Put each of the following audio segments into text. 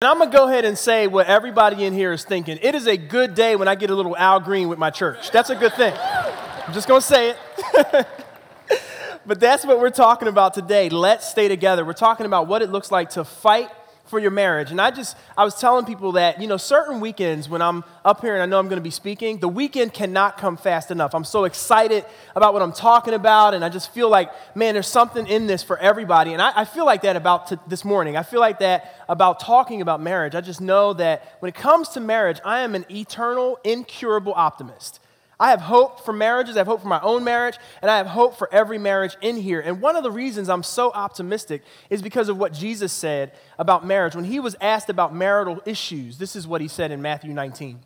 And I'm going to go ahead and say what everybody in here is thinking. It is a good day when I get a little Al Green with my church. That's a good thing. I'm just going to say it. but that's what we're talking about today. Let's stay together. We're talking about what it looks like to fight for your marriage. And I just, I was telling people that, you know, certain weekends when I'm up here and I know I'm going to be speaking, the weekend cannot come fast enough. I'm so excited about what I'm talking about. And I just feel like, man, there's something in this for everybody. And I, I feel like that about t- this morning. I feel like that about talking about marriage. I just know that when it comes to marriage, I am an eternal, incurable optimist. I have hope for marriages, I have hope for my own marriage, and I have hope for every marriage in here. And one of the reasons I'm so optimistic is because of what Jesus said about marriage. When he was asked about marital issues, this is what he said in Matthew 19.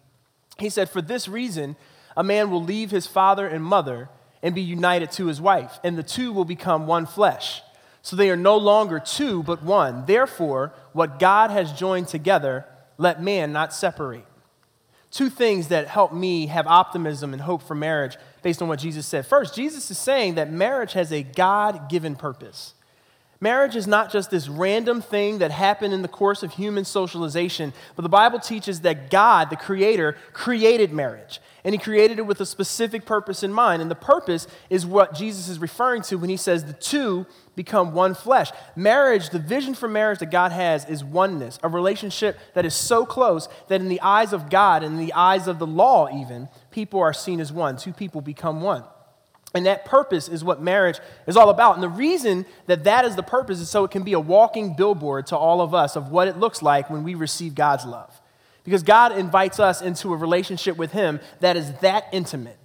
He said, For this reason, a man will leave his father and mother and be united to his wife, and the two will become one flesh. So they are no longer two, but one. Therefore, what God has joined together, let man not separate two things that help me have optimism and hope for marriage based on what Jesus said. First, Jesus is saying that marriage has a God given purpose. Marriage is not just this random thing that happened in the course of human socialization, but the Bible teaches that God, the Creator, created marriage. And He created it with a specific purpose in mind. And the purpose is what Jesus is referring to when He says the two become one flesh. Marriage, the vision for marriage that God has is oneness, a relationship that is so close that in the eyes of God and in the eyes of the law, even, people are seen as one. Two people become one. And that purpose is what marriage is all about. And the reason that that is the purpose is so it can be a walking billboard to all of us of what it looks like when we receive God's love. Because God invites us into a relationship with Him that is that intimate.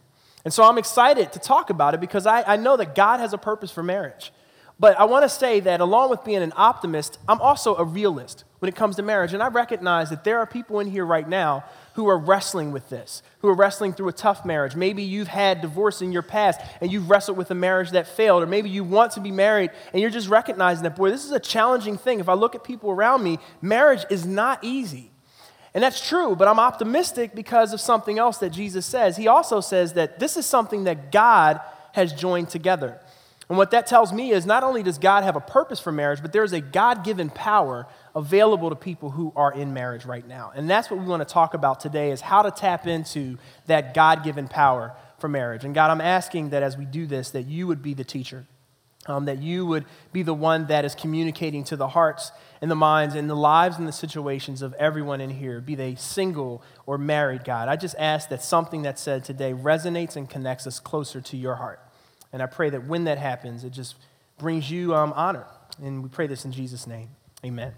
And so I'm excited to talk about it because I, I know that God has a purpose for marriage. But I want to say that along with being an optimist, I'm also a realist when it comes to marriage. And I recognize that there are people in here right now who are wrestling with this, who are wrestling through a tough marriage. Maybe you've had divorce in your past and you've wrestled with a marriage that failed, or maybe you want to be married and you're just recognizing that, boy, this is a challenging thing. If I look at people around me, marriage is not easy. And that's true, but I'm optimistic because of something else that Jesus says. He also says that this is something that God has joined together. And what that tells me is not only does God have a purpose for marriage, but there is a God given power available to people who are in marriage right now. And that's what we want to talk about today is how to tap into that God given power for marriage. And God, I'm asking that as we do this, that you would be the teacher, um, that you would be the one that is communicating to the hearts and the minds and the lives and the situations of everyone in here, be they single or married, God. I just ask that something that's said today resonates and connects us closer to your heart. And I pray that when that happens, it just brings you um, honor. And we pray this in Jesus' name. Amen.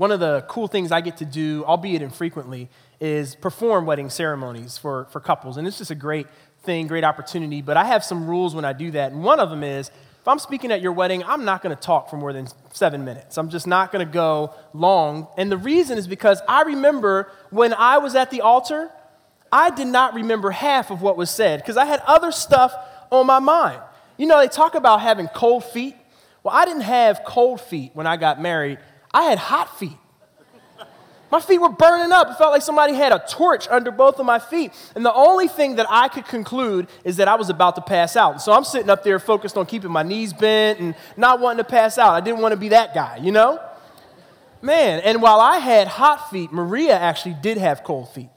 One of the cool things I get to do, albeit infrequently, is perform wedding ceremonies for, for couples. And it's just a great thing, great opportunity. But I have some rules when I do that. And one of them is if I'm speaking at your wedding, I'm not going to talk for more than seven minutes. I'm just not going to go long. And the reason is because I remember when I was at the altar, I did not remember half of what was said because I had other stuff on my mind. You know, they talk about having cold feet. Well, I didn't have cold feet when I got married, I had hot feet. My feet were burning up. It felt like somebody had a torch under both of my feet. And the only thing that I could conclude is that I was about to pass out. So I'm sitting up there focused on keeping my knees bent and not wanting to pass out. I didn't want to be that guy, you know? Man, and while I had hot feet, Maria actually did have cold feet.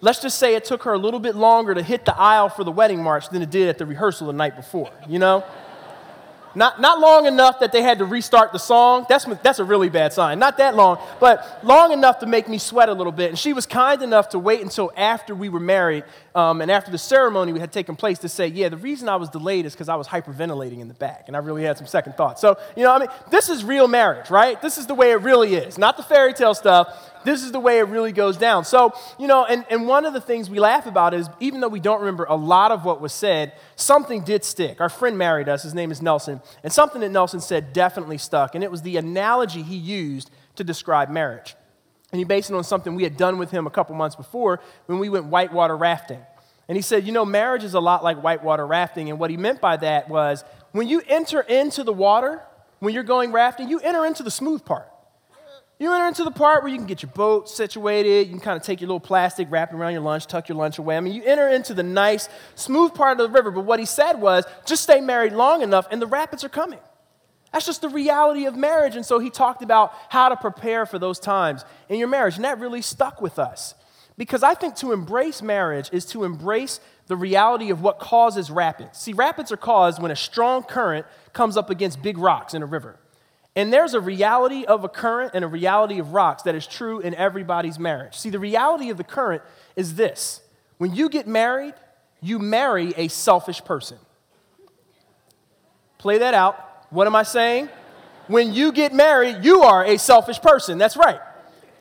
Let's just say it took her a little bit longer to hit the aisle for the wedding march than it did at the rehearsal the night before, you know? Not, not long enough that they had to restart the song. That's, that's a really bad sign. Not that long, but long enough to make me sweat a little bit. And she was kind enough to wait until after we were married um, and after the ceremony had taken place to say, yeah, the reason I was delayed is because I was hyperventilating in the back. And I really had some second thoughts. So, you know, I mean, this is real marriage, right? This is the way it really is. Not the fairy tale stuff this is the way it really goes down. So, you know, and, and one of the things we laugh about is even though we don't remember a lot of what was said, something did stick. Our friend married us, his name is Nelson, and something that Nelson said definitely stuck, and it was the analogy he used to describe marriage. And he based it on something we had done with him a couple months before when we went whitewater rafting. And he said, You know, marriage is a lot like whitewater rafting. And what he meant by that was when you enter into the water, when you're going rafting, you enter into the smooth part. You enter into the part where you can get your boat situated, you can kind of take your little plastic, wrap it around your lunch, tuck your lunch away. I mean, you enter into the nice, smooth part of the river. But what he said was just stay married long enough, and the rapids are coming. That's just the reality of marriage. And so he talked about how to prepare for those times in your marriage. And that really stuck with us. Because I think to embrace marriage is to embrace the reality of what causes rapids. See, rapids are caused when a strong current comes up against big rocks in a river. And there's a reality of a current and a reality of rocks that is true in everybody's marriage. See, the reality of the current is this when you get married, you marry a selfish person. Play that out. What am I saying? When you get married, you are a selfish person. That's right.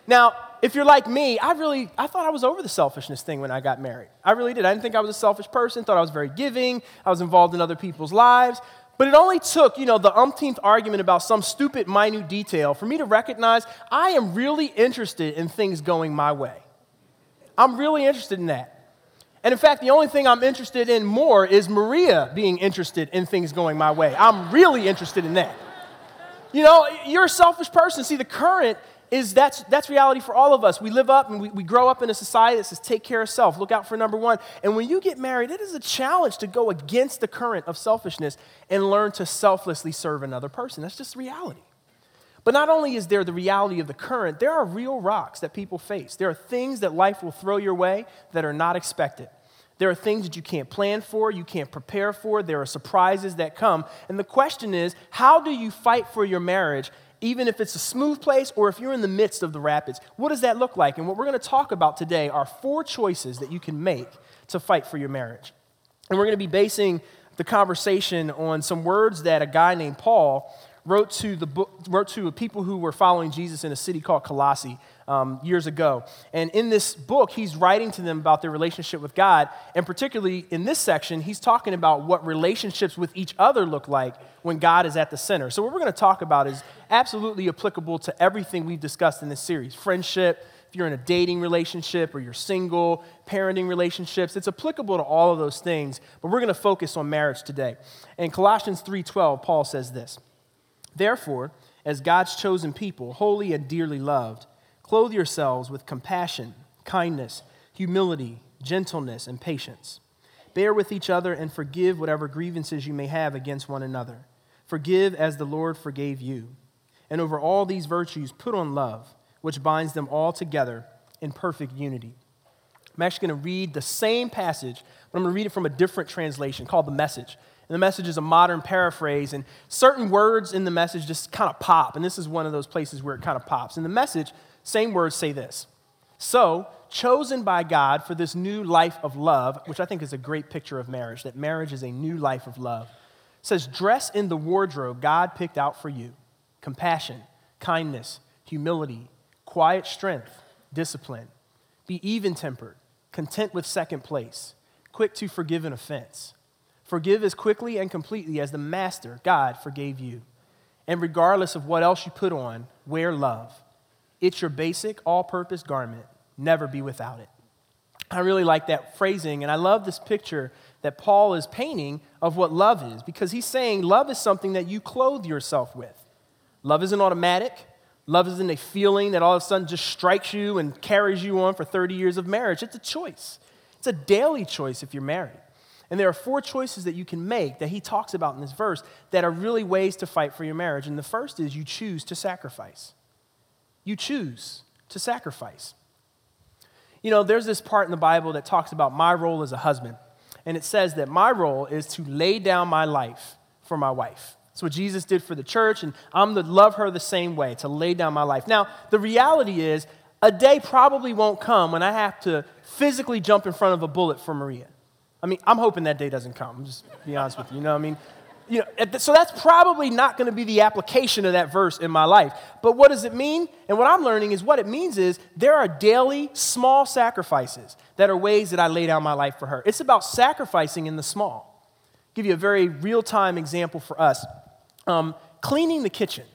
Now, if you're like me, I really, I thought I was over the selfishness thing when I got married. I really did. I didn't think I was a selfish person, thought I was very giving, I was involved in other people's lives. But it only took, you know, the umpteenth argument about some stupid, minute detail for me to recognize I am really interested in things going my way. I'm really interested in that. And in fact, the only thing I'm interested in more is Maria being interested in things going my way. I'm really interested in that. You know, you're a selfish person. See, the current is that's, that's reality for all of us. We live up and we, we grow up in a society that says take care of self, look out for number one. And when you get married, it is a challenge to go against the current of selfishness and learn to selflessly serve another person. That's just reality. But not only is there the reality of the current, there are real rocks that people face. There are things that life will throw your way that are not expected. There are things that you can't plan for, you can't prepare for, there are surprises that come. And the question is, how do you fight for your marriage even if it's a smooth place or if you're in the midst of the rapids. What does that look like? And what we're going to talk about today are four choices that you can make to fight for your marriage. And we're going to be basing the conversation on some words that a guy named Paul wrote to, the book, wrote to people who were following Jesus in a city called Colossae um, years ago. And in this book, he's writing to them about their relationship with God. And particularly in this section, he's talking about what relationships with each other look like when God is at the center. So, what we're going to talk about is absolutely applicable to everything we've discussed in this series friendship, if you're in a dating relationship or you're single, parenting relationships, it's applicable to all of those things, but we're going to focus on marriage today. In Colossians 3:12, Paul says this: Therefore, as God's chosen people, holy and dearly loved, clothe yourselves with compassion, kindness, humility, gentleness, and patience. Bear with each other and forgive whatever grievances you may have against one another. Forgive as the Lord forgave you. And over all these virtues, put on love, which binds them all together in perfect unity. I'm actually going to read the same passage, but I'm going to read it from a different translation called The Message. And the message is a modern paraphrase, and certain words in the message just kind of pop. And this is one of those places where it kind of pops. In the message, same words say this So, chosen by God for this new life of love, which I think is a great picture of marriage, that marriage is a new life of love, says, Dress in the wardrobe God picked out for you compassion, kindness, humility, quiet strength, discipline. Be even tempered, content with second place, quick to forgive an offense. Forgive as quickly and completely as the Master, God, forgave you. And regardless of what else you put on, wear love. It's your basic, all purpose garment. Never be without it. I really like that phrasing, and I love this picture that Paul is painting of what love is because he's saying love is something that you clothe yourself with. Love isn't automatic. Love isn't a feeling that all of a sudden just strikes you and carries you on for 30 years of marriage. It's a choice. It's a daily choice if you're married. And there are four choices that you can make that he talks about in this verse that are really ways to fight for your marriage. And the first is you choose to sacrifice. You choose to sacrifice. You know, there's this part in the Bible that talks about my role as a husband. And it says that my role is to lay down my life for my wife. That's what Jesus did for the church, and I'm to love her the same way, to lay down my life. Now, the reality is, a day probably won't come when I have to physically jump in front of a bullet for Maria. I mean, I'm hoping that day doesn't come, just be honest with you. You know I mean? You know, so that's probably not going to be the application of that verse in my life. But what does it mean? And what I'm learning is what it means is there are daily small sacrifices that are ways that I lay down my life for her. It's about sacrificing in the small. I'll give you a very real time example for us. Um, cleaning the kitchen.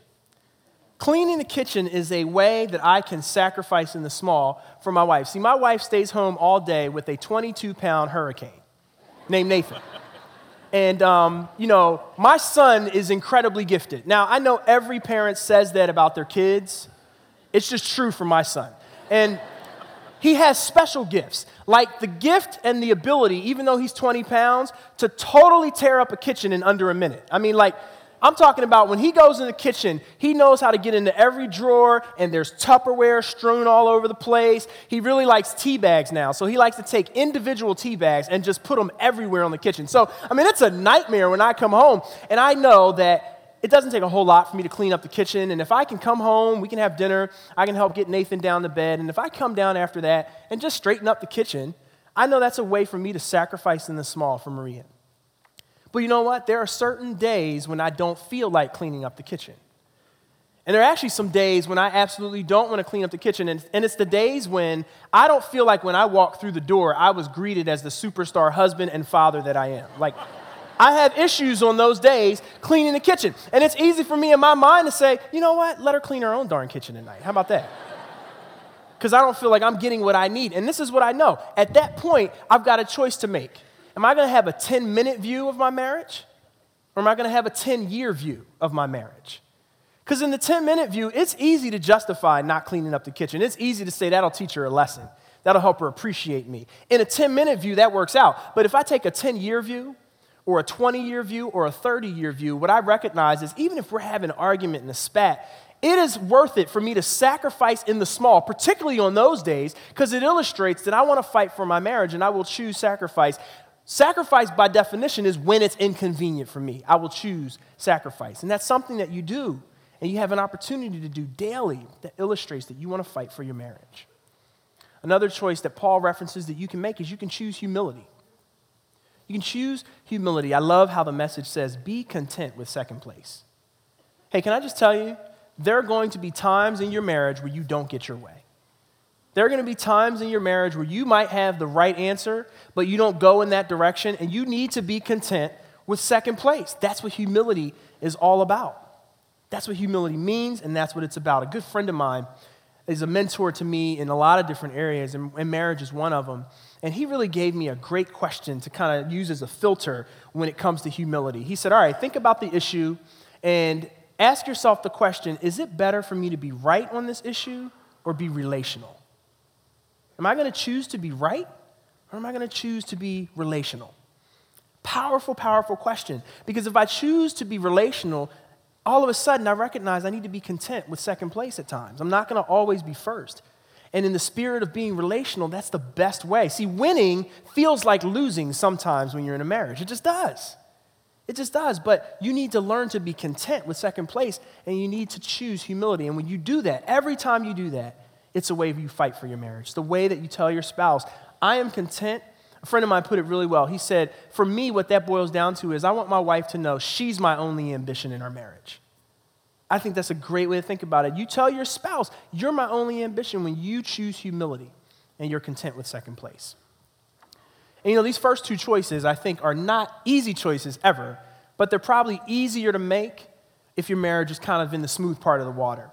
Cleaning the kitchen is a way that I can sacrifice in the small for my wife. See, my wife stays home all day with a 22 pound hurricane named Nathan. And, um, you know, my son is incredibly gifted. Now, I know every parent says that about their kids. It's just true for my son. And he has special gifts, like the gift and the ability, even though he's 20 pounds, to totally tear up a kitchen in under a minute. I mean, like, I'm talking about when he goes in the kitchen, he knows how to get into every drawer, and there's Tupperware strewn all over the place. He really likes tea bags now, so he likes to take individual tea bags and just put them everywhere on the kitchen. So, I mean, it's a nightmare when I come home, and I know that it doesn't take a whole lot for me to clean up the kitchen. And if I can come home, we can have dinner, I can help get Nathan down to bed. And if I come down after that and just straighten up the kitchen, I know that's a way for me to sacrifice in the small for Maria. But you know what? There are certain days when I don't feel like cleaning up the kitchen. And there are actually some days when I absolutely don't want to clean up the kitchen. And, and, it's the days when I don't feel like when I walk through the door, I was greeted as the superstar husband and father that I am. Like, I have issues on those days cleaning the kitchen. And it's easy for me in my mind to say, you know what? Let her clean her own darn kitchen tonight. How about that? Because I don't feel like I'm getting what I need. And this is what I know. At that point, I've got a choice to make. Am I going to have a 10 minute view of my marriage? Or am I going to have a 10 year view of my marriage? Because in the 10 minute view, it's easy to justify not cleaning up the kitchen. It's easy to say that'll teach her a lesson, that'll help her appreciate me. In a 10 minute view, that works out. But if I take a 10 year view, or a 20 year view, or a 30 year view, what I recognize is even if we're having an argument and a spat, it is worth it for me to sacrifice in the small, particularly on those days, because it illustrates that I want to fight for my marriage and I will choose sacrifice Sacrifice, by definition, is when it's inconvenient for me. I will choose sacrifice. And that's something that you do, and you have an opportunity to do daily that illustrates that you want to fight for your marriage. Another choice that Paul references that you can make is you can choose humility. You can choose humility. I love how the message says, be content with second place. Hey, can I just tell you, there are going to be times in your marriage where you don't get your way. There are going to be times in your marriage where you might have the right answer, but you don't go in that direction, and you need to be content with second place. That's what humility is all about. That's what humility means, and that's what it's about. A good friend of mine is a mentor to me in a lot of different areas, and, and marriage is one of them. And he really gave me a great question to kind of use as a filter when it comes to humility. He said, All right, think about the issue and ask yourself the question is it better for me to be right on this issue or be relational? Am I going to choose to be right or am I going to choose to be relational? Powerful, powerful question. Because if I choose to be relational, all of a sudden I recognize I need to be content with second place at times. I'm not going to always be first. And in the spirit of being relational, that's the best way. See, winning feels like losing sometimes when you're in a marriage. It just does. It just does. But you need to learn to be content with second place, and you need to choose humility. And when you do that, every time you do that, it's a way you fight for your marriage. The way that you tell your spouse, I am content. A friend of mine put it really well. He said, For me, what that boils down to is I want my wife to know she's my only ambition in our marriage. I think that's a great way to think about it. You tell your spouse, You're my only ambition when you choose humility and you're content with second place. And you know, these first two choices, I think, are not easy choices ever, but they're probably easier to make if your marriage is kind of in the smooth part of the water.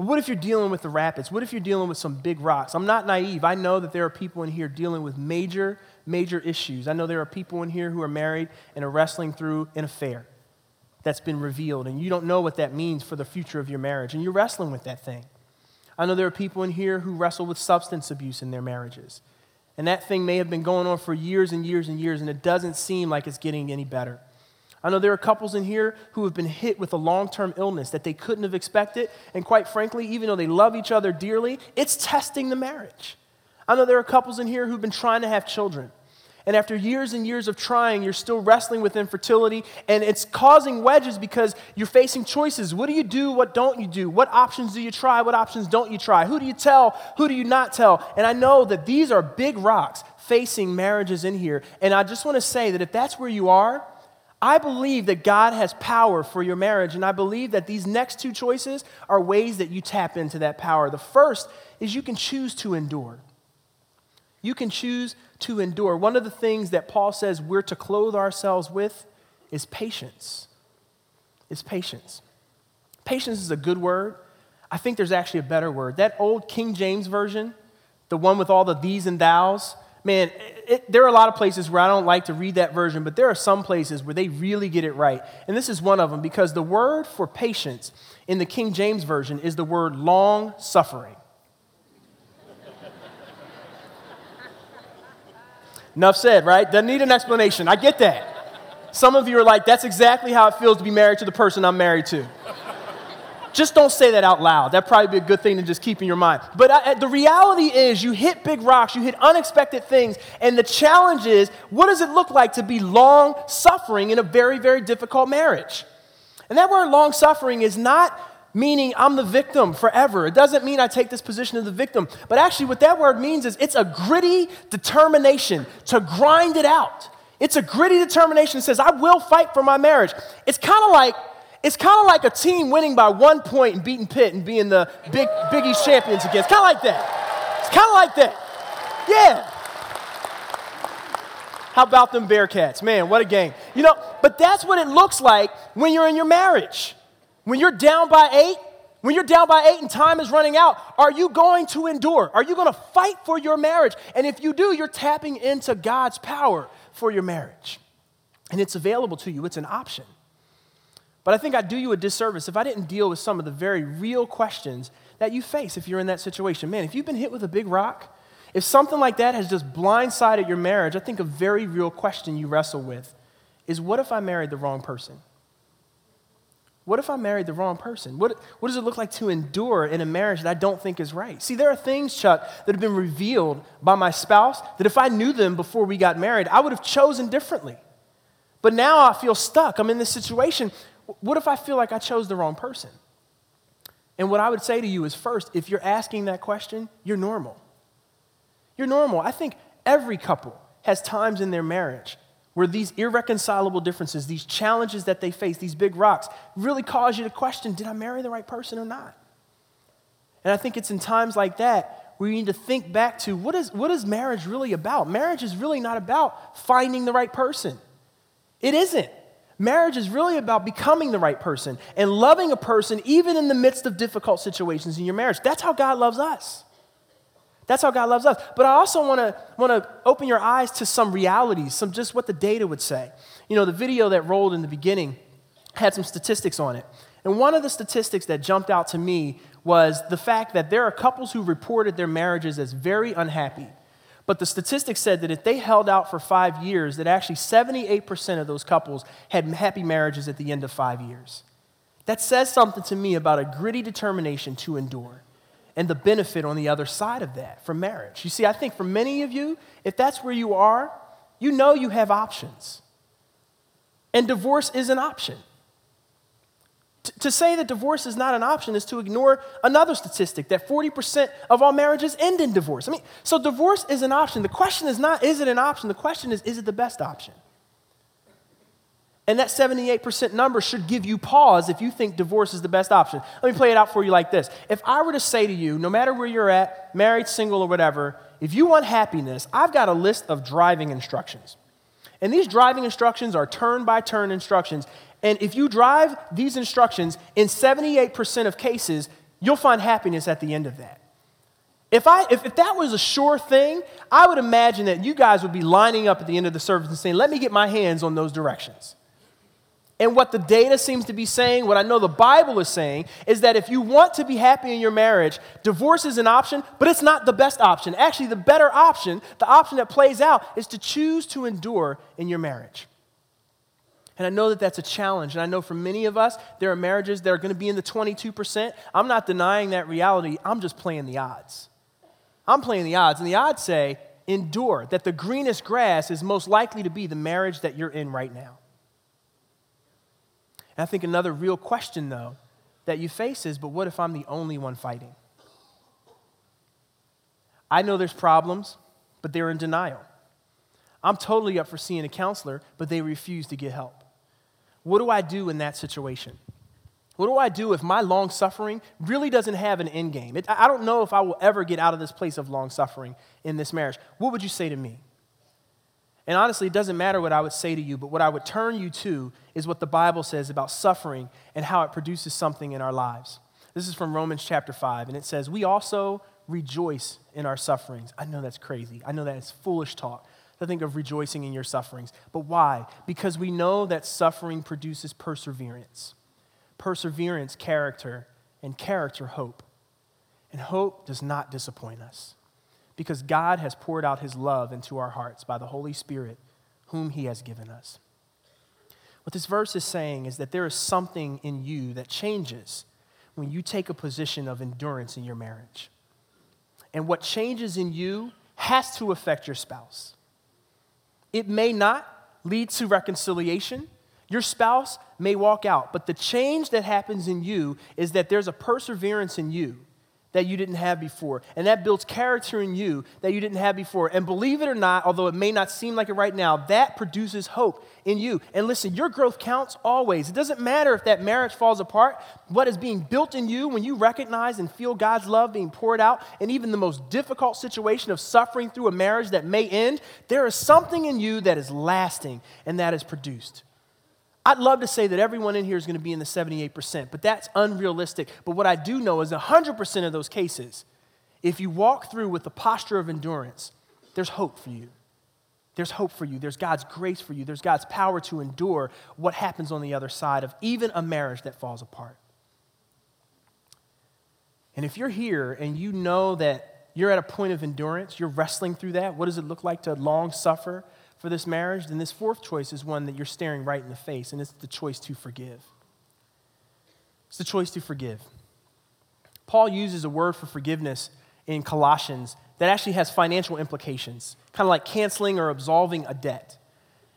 But what if you're dealing with the rapids? What if you're dealing with some big rocks? I'm not naive. I know that there are people in here dealing with major, major issues. I know there are people in here who are married and are wrestling through an affair that's been revealed, and you don't know what that means for the future of your marriage, and you're wrestling with that thing. I know there are people in here who wrestle with substance abuse in their marriages, and that thing may have been going on for years and years and years, and it doesn't seem like it's getting any better. I know there are couples in here who have been hit with a long term illness that they couldn't have expected. And quite frankly, even though they love each other dearly, it's testing the marriage. I know there are couples in here who've been trying to have children. And after years and years of trying, you're still wrestling with infertility, and it's causing wedges because you're facing choices. What do you do? What don't you do? What options do you try? What options don't you try? Who do you tell? Who do you not tell? And I know that these are big rocks facing marriages in here. And I just want to say that if that's where you are, I believe that God has power for your marriage, and I believe that these next two choices are ways that you tap into that power. The first is you can choose to endure. You can choose to endure. One of the things that Paul says we're to clothe ourselves with is patience. Is patience. Patience is a good word. I think there's actually a better word. That old King James version, the one with all the these and thous, man, it, there are a lot of places where I don't like to read that version, but there are some places where they really get it right. And this is one of them because the word for patience in the King James Version is the word long suffering. Enough said, right? Doesn't need an explanation. I get that. Some of you are like, that's exactly how it feels to be married to the person I'm married to. Just don't say that out loud. That'd probably be a good thing to just keep in your mind. But I, the reality is, you hit big rocks, you hit unexpected things, and the challenge is what does it look like to be long suffering in a very, very difficult marriage? And that word long suffering is not meaning I'm the victim forever. It doesn't mean I take this position of the victim. But actually, what that word means is it's a gritty determination to grind it out. It's a gritty determination that says, I will fight for my marriage. It's kind of like it's kind of like a team winning by one point and beating Pitt and being the big Big East champions against. Kind of like that. It's kind of like that. Yeah. How about them Bearcats? Man, what a game. You know, but that's what it looks like when you're in your marriage. When you're down by eight, when you're down by eight and time is running out, are you going to endure? Are you going to fight for your marriage? And if you do, you're tapping into God's power for your marriage. And it's available to you, it's an option. But I think I'd do you a disservice if I didn't deal with some of the very real questions that you face if you're in that situation. Man, if you've been hit with a big rock, if something like that has just blindsided your marriage, I think a very real question you wrestle with is what if I married the wrong person? What if I married the wrong person? What, what does it look like to endure in a marriage that I don't think is right? See, there are things, Chuck, that have been revealed by my spouse that if I knew them before we got married, I would have chosen differently. But now I feel stuck. I'm in this situation. What if I feel like I chose the wrong person? And what I would say to you is first, if you're asking that question, you're normal. You're normal. I think every couple has times in their marriage where these irreconcilable differences, these challenges that they face, these big rocks, really cause you to question did I marry the right person or not? And I think it's in times like that where you need to think back to what is, what is marriage really about? Marriage is really not about finding the right person, it isn't. Marriage is really about becoming the right person and loving a person even in the midst of difficult situations in your marriage. That's how God loves us. That's how God loves us. But I also want to want to open your eyes to some realities, some just what the data would say. You know, the video that rolled in the beginning had some statistics on it. And one of the statistics that jumped out to me was the fact that there are couples who reported their marriages as very unhappy. But the statistics said that if they held out for five years, that actually 78% of those couples had happy marriages at the end of five years. That says something to me about a gritty determination to endure and the benefit on the other side of that for marriage. You see, I think for many of you, if that's where you are, you know you have options. And divorce is an option. To say that divorce is not an option is to ignore another statistic that 40% of all marriages end in divorce. I mean, so divorce is an option. The question is not, is it an option? The question is, is it the best option? And that 78% number should give you pause if you think divorce is the best option. Let me play it out for you like this. If I were to say to you, no matter where you're at, married, single, or whatever, if you want happiness, I've got a list of driving instructions. And these driving instructions are turn by turn instructions. And if you drive these instructions, in 78% of cases, you'll find happiness at the end of that. If, I, if, if that was a sure thing, I would imagine that you guys would be lining up at the end of the service and saying, Let me get my hands on those directions. And what the data seems to be saying, what I know the Bible is saying, is that if you want to be happy in your marriage, divorce is an option, but it's not the best option. Actually, the better option, the option that plays out, is to choose to endure in your marriage. And I know that that's a challenge. And I know for many of us, there are marriages that are going to be in the 22%. I'm not denying that reality. I'm just playing the odds. I'm playing the odds. And the odds say, endure, that the greenest grass is most likely to be the marriage that you're in right now. And I think another real question, though, that you face is but what if I'm the only one fighting? I know there's problems, but they're in denial. I'm totally up for seeing a counselor, but they refuse to get help. What do I do in that situation? What do I do if my long suffering really doesn't have an end game? It, I don't know if I will ever get out of this place of long suffering in this marriage. What would you say to me? And honestly, it doesn't matter what I would say to you, but what I would turn you to is what the Bible says about suffering and how it produces something in our lives. This is from Romans chapter 5, and it says, We also rejoice in our sufferings. I know that's crazy. I know that is foolish talk to think of rejoicing in your sufferings. But why? Because we know that suffering produces perseverance. Perseverance, character, and character, hope. And hope does not disappoint us because God has poured out his love into our hearts by the Holy Spirit, whom he has given us. What this verse is saying is that there is something in you that changes when you take a position of endurance in your marriage. And what changes in you has to affect your spouse. It may not lead to reconciliation. Your spouse may walk out, but the change that happens in you is that there's a perseverance in you that you didn't have before. And that builds character in you that you didn't have before. And believe it or not, although it may not seem like it right now, that produces hope in you. And listen, your growth counts always. It doesn't matter if that marriage falls apart. What is being built in you when you recognize and feel God's love being poured out, and even the most difficult situation of suffering through a marriage that may end, there is something in you that is lasting and that is produced. I'd love to say that everyone in here is going to be in the 78%, but that's unrealistic. But what I do know is 100% of those cases, if you walk through with the posture of endurance, there's hope for you. There's hope for you. There's God's grace for you. There's God's power to endure what happens on the other side of even a marriage that falls apart. And if you're here and you know that you're at a point of endurance, you're wrestling through that, what does it look like to long suffer? For this marriage, then this fourth choice is one that you're staring right in the face, and it's the choice to forgive. It's the choice to forgive. Paul uses a word for forgiveness in Colossians that actually has financial implications, kind of like canceling or absolving a debt.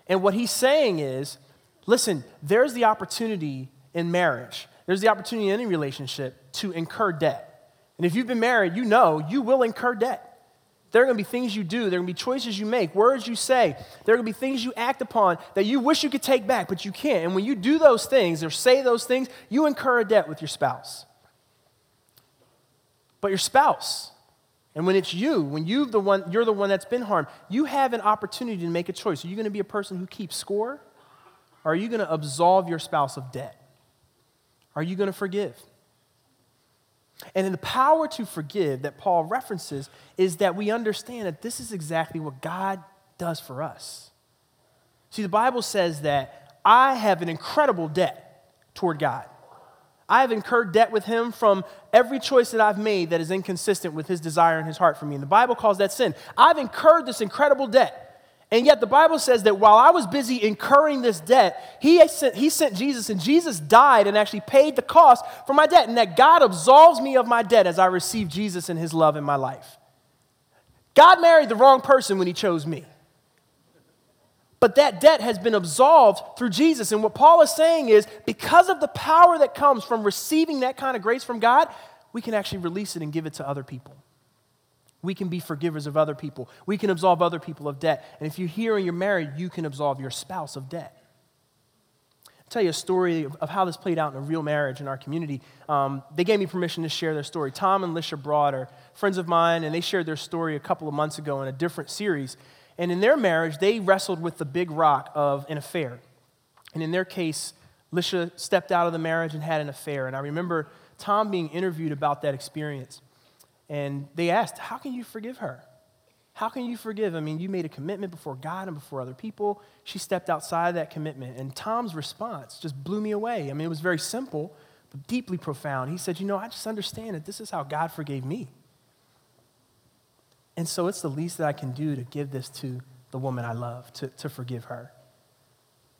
And what he's saying is listen, there's the opportunity in marriage, there's the opportunity in any relationship to incur debt. And if you've been married, you know you will incur debt. There are going to be things you do, there are going to be choices you make, words you say, there are going to be things you act upon that you wish you could take back, but you can't. And when you do those things or say those things, you incur a debt with your spouse. But your spouse, and when it's you, when you the one, you're the one that's been harmed, you have an opportunity to make a choice. Are you going to be a person who keeps score? Or are you going to absolve your spouse of debt? Are you going to forgive? And in the power to forgive that Paul references is that we understand that this is exactly what God does for us. See, the Bible says that I have an incredible debt toward God. I have incurred debt with him from every choice that I've made that is inconsistent with his desire and his heart for me. And the Bible calls that sin. I've incurred this incredible debt. And yet the Bible says that while I was busy incurring this debt, he sent, he sent Jesus, and Jesus died and actually paid the cost for my debt, and that God absolves me of my debt as I receive Jesus and his love in my life. God married the wrong person when he chose me. But that debt has been absolved through Jesus. And what Paul is saying is because of the power that comes from receiving that kind of grace from God, we can actually release it and give it to other people. We can be forgivers of other people. We can absolve other people of debt. And if you're here and you're married, you can absolve your spouse of debt. I'll tell you a story of, how this played out in a real marriage in our community. Um, they gave me permission to share their story. Tom and Lisha Broad are friends of mine, and they shared their story a couple of months ago in a different series. And in their marriage, they wrestled with the big rock of an affair. And in their case, Lisha stepped out of the marriage and had an affair. And I remember Tom being interviewed about that experience. And they asked, How can you forgive her? How can you forgive? I mean, you made a commitment before God and before other people. She stepped outside of that commitment. And Tom's response just blew me away. I mean, it was very simple, but deeply profound. He said, You know, I just understand that this is how God forgave me. And so it's the least that I can do to give this to the woman I love, to, to forgive her.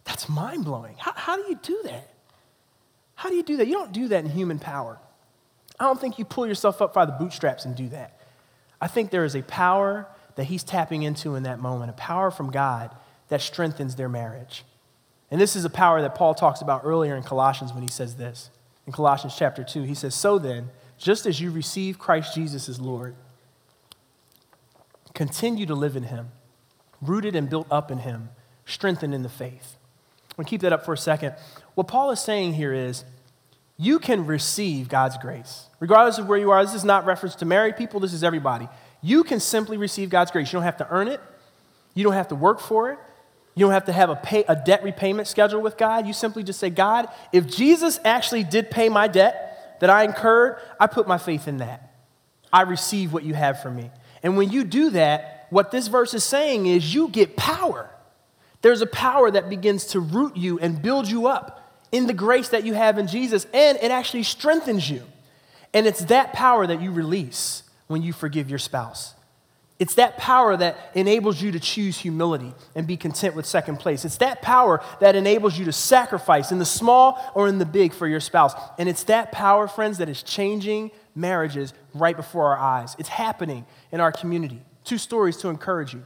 That's mind blowing. How, how do you do that? How do you do that? You don't do that in human power. I don't think you pull yourself up by the bootstraps and do that. I think there is a power that he's tapping into in that moment, a power from God that strengthens their marriage. And this is a power that Paul talks about earlier in Colossians when he says this. In Colossians chapter 2, he says, So then, just as you receive Christ Jesus as Lord, continue to live in him, rooted and built up in him, strengthened in the faith. To keep that up for a second. What Paul is saying here is you can receive God's grace. Regardless of where you are, this is not reference to married people, this is everybody. You can simply receive God's grace. You don't have to earn it, you don't have to work for it, you don't have to have a, pay, a debt repayment schedule with God. You simply just say, God, if Jesus actually did pay my debt that I incurred, I put my faith in that. I receive what you have for me. And when you do that, what this verse is saying is you get power. There's a power that begins to root you and build you up in the grace that you have in Jesus, and it actually strengthens you. And it's that power that you release when you forgive your spouse. It's that power that enables you to choose humility and be content with second place. It's that power that enables you to sacrifice in the small or in the big for your spouse. And it's that power, friends, that is changing marriages right before our eyes. It's happening in our community. Two stories to encourage you.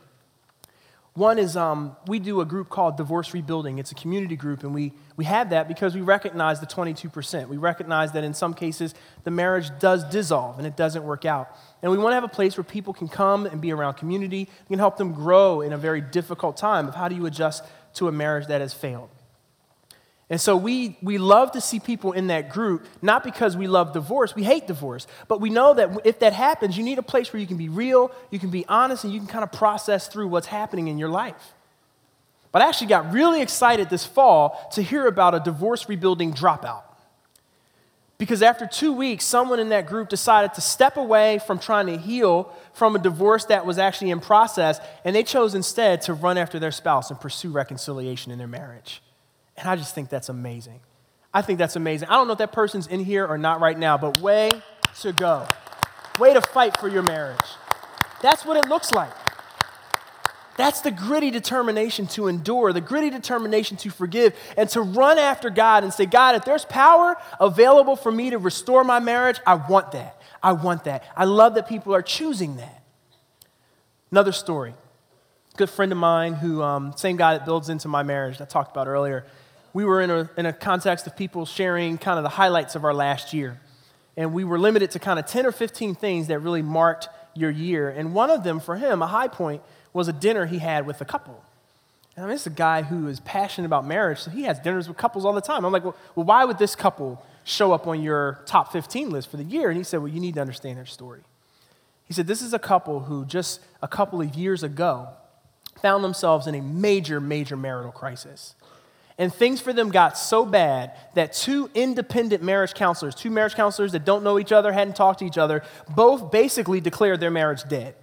One is um, we do a group called Divorce Rebuilding. It's a community group, and we, we have that because we recognize the 22%. We recognize that in some cases the marriage does dissolve and it doesn't work out. And we want to have a place where people can come and be around community. We can help them grow in a very difficult time of how do you adjust to a marriage that has failed. And so we, we love to see people in that group, not because we love divorce, we hate divorce, but we know that if that happens, you need a place where you can be real, you can be honest, and you can kind of process through what's happening in your life. But I actually got really excited this fall to hear about a divorce rebuilding dropout. Because after two weeks, someone in that group decided to step away from trying to heal from a divorce that was actually in process, and they chose instead to run after their spouse and pursue reconciliation in their marriage. And I just think that's amazing. I think that's amazing. I don't know if that person's in here or not right now, but way to go. Way to fight for your marriage. That's what it looks like. That's the gritty determination to endure, the gritty determination to forgive, and to run after God and say, God, if there's power available for me to restore my marriage, I want that. I want that. I love that people are choosing that. Another story. Good friend of mine who, um, same guy that builds into my marriage that I talked about earlier we were in a, in a context of people sharing kind of the highlights of our last year. And we were limited to kind of 10 or 15 things that really marked your year. And one of them, for him, a high point, was a dinner he had with a couple. And I mean, is a guy who is passionate about marriage, so he has dinners with couples all the time. I'm like, well, well, why would this couple show up on your top 15 list for the year? And he said, well, you need to understand their story. He said, this is a couple who just a couple of years ago found themselves in a major, major marital crisis. And things for them got so bad that two independent marriage counselors, two marriage counselors that don't know each other, hadn't talked to each other, both basically declared their marriage dead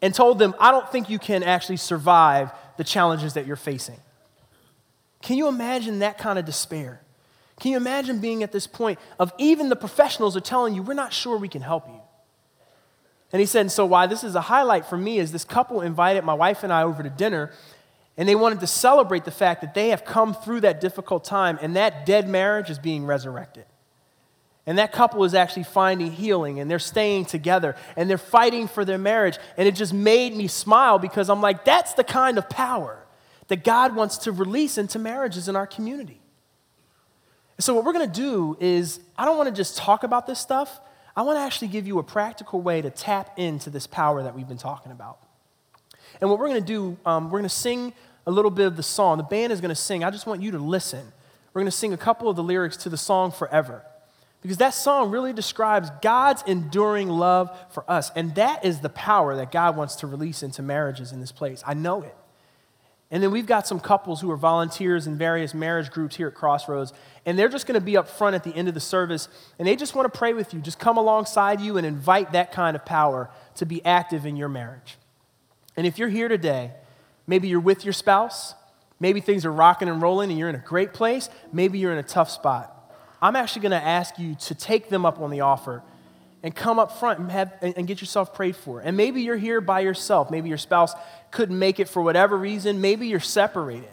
and told them, I don't think you can actually survive the challenges that you're facing. Can you imagine that kind of despair? Can you imagine being at this point of even the professionals are telling you, we're not sure we can help you? And he said, so why this is a highlight for me is this couple invited my wife and I over to dinner and they wanted to celebrate the fact that they have come through that difficult time and that dead marriage is being resurrected. And that couple is actually finding healing and they're staying together and they're fighting for their marriage. And it just made me smile because I'm like, that's the kind of power that God wants to release into marriages in our community. So, what we're going to do is, I don't want to just talk about this stuff. I want to actually give you a practical way to tap into this power that we've been talking about. And what we're going to do, um, we're going to sing a little bit of the song. The band is going to sing. I just want you to listen. We're going to sing a couple of the lyrics to the song Forever. Because that song really describes God's enduring love for us. And that is the power that God wants to release into marriages in this place. I know it. And then we've got some couples who are volunteers in various marriage groups here at Crossroads. And they're just going to be up front at the end of the service. And they just want to pray with you. Just come alongside you and invite that kind of power to be active in your marriage. And if you're here today, maybe you're with your spouse, maybe things are rocking and rolling and you're in a great place, maybe you're in a tough spot. I'm actually going to ask you to take them up on the offer and come up front and, have, and get yourself prayed for. And maybe you're here by yourself. Maybe your spouse couldn't make it for whatever reason. Maybe you're separated.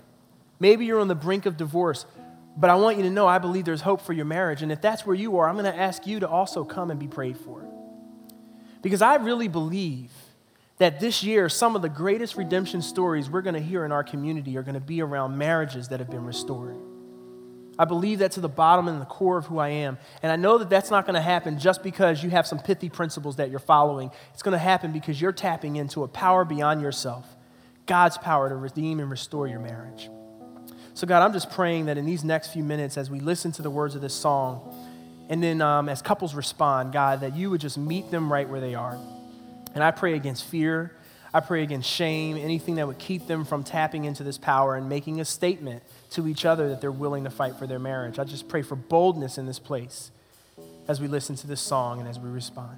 Maybe you're on the brink of divorce. But I want you to know I believe there's hope for your marriage. And if that's where you are, I'm going to ask you to also come and be prayed for. Because I really believe that this year, some of the greatest redemption stories we're going to hear in our community are going to be around marriages that have been restored. I believe that to the bottom and the core of who I am. And I know that that's not going to happen just because you have some pithy principles that you're following. It's going to happen because you're tapping into a power beyond yourself God's power to redeem and restore your marriage. So, God, I'm just praying that in these next few minutes, as we listen to the words of this song, and then um, as couples respond, God, that you would just meet them right where they are. And I pray against fear. I pray against shame, anything that would keep them from tapping into this power and making a statement to each other that they're willing to fight for their marriage. I just pray for boldness in this place as we listen to this song and as we respond.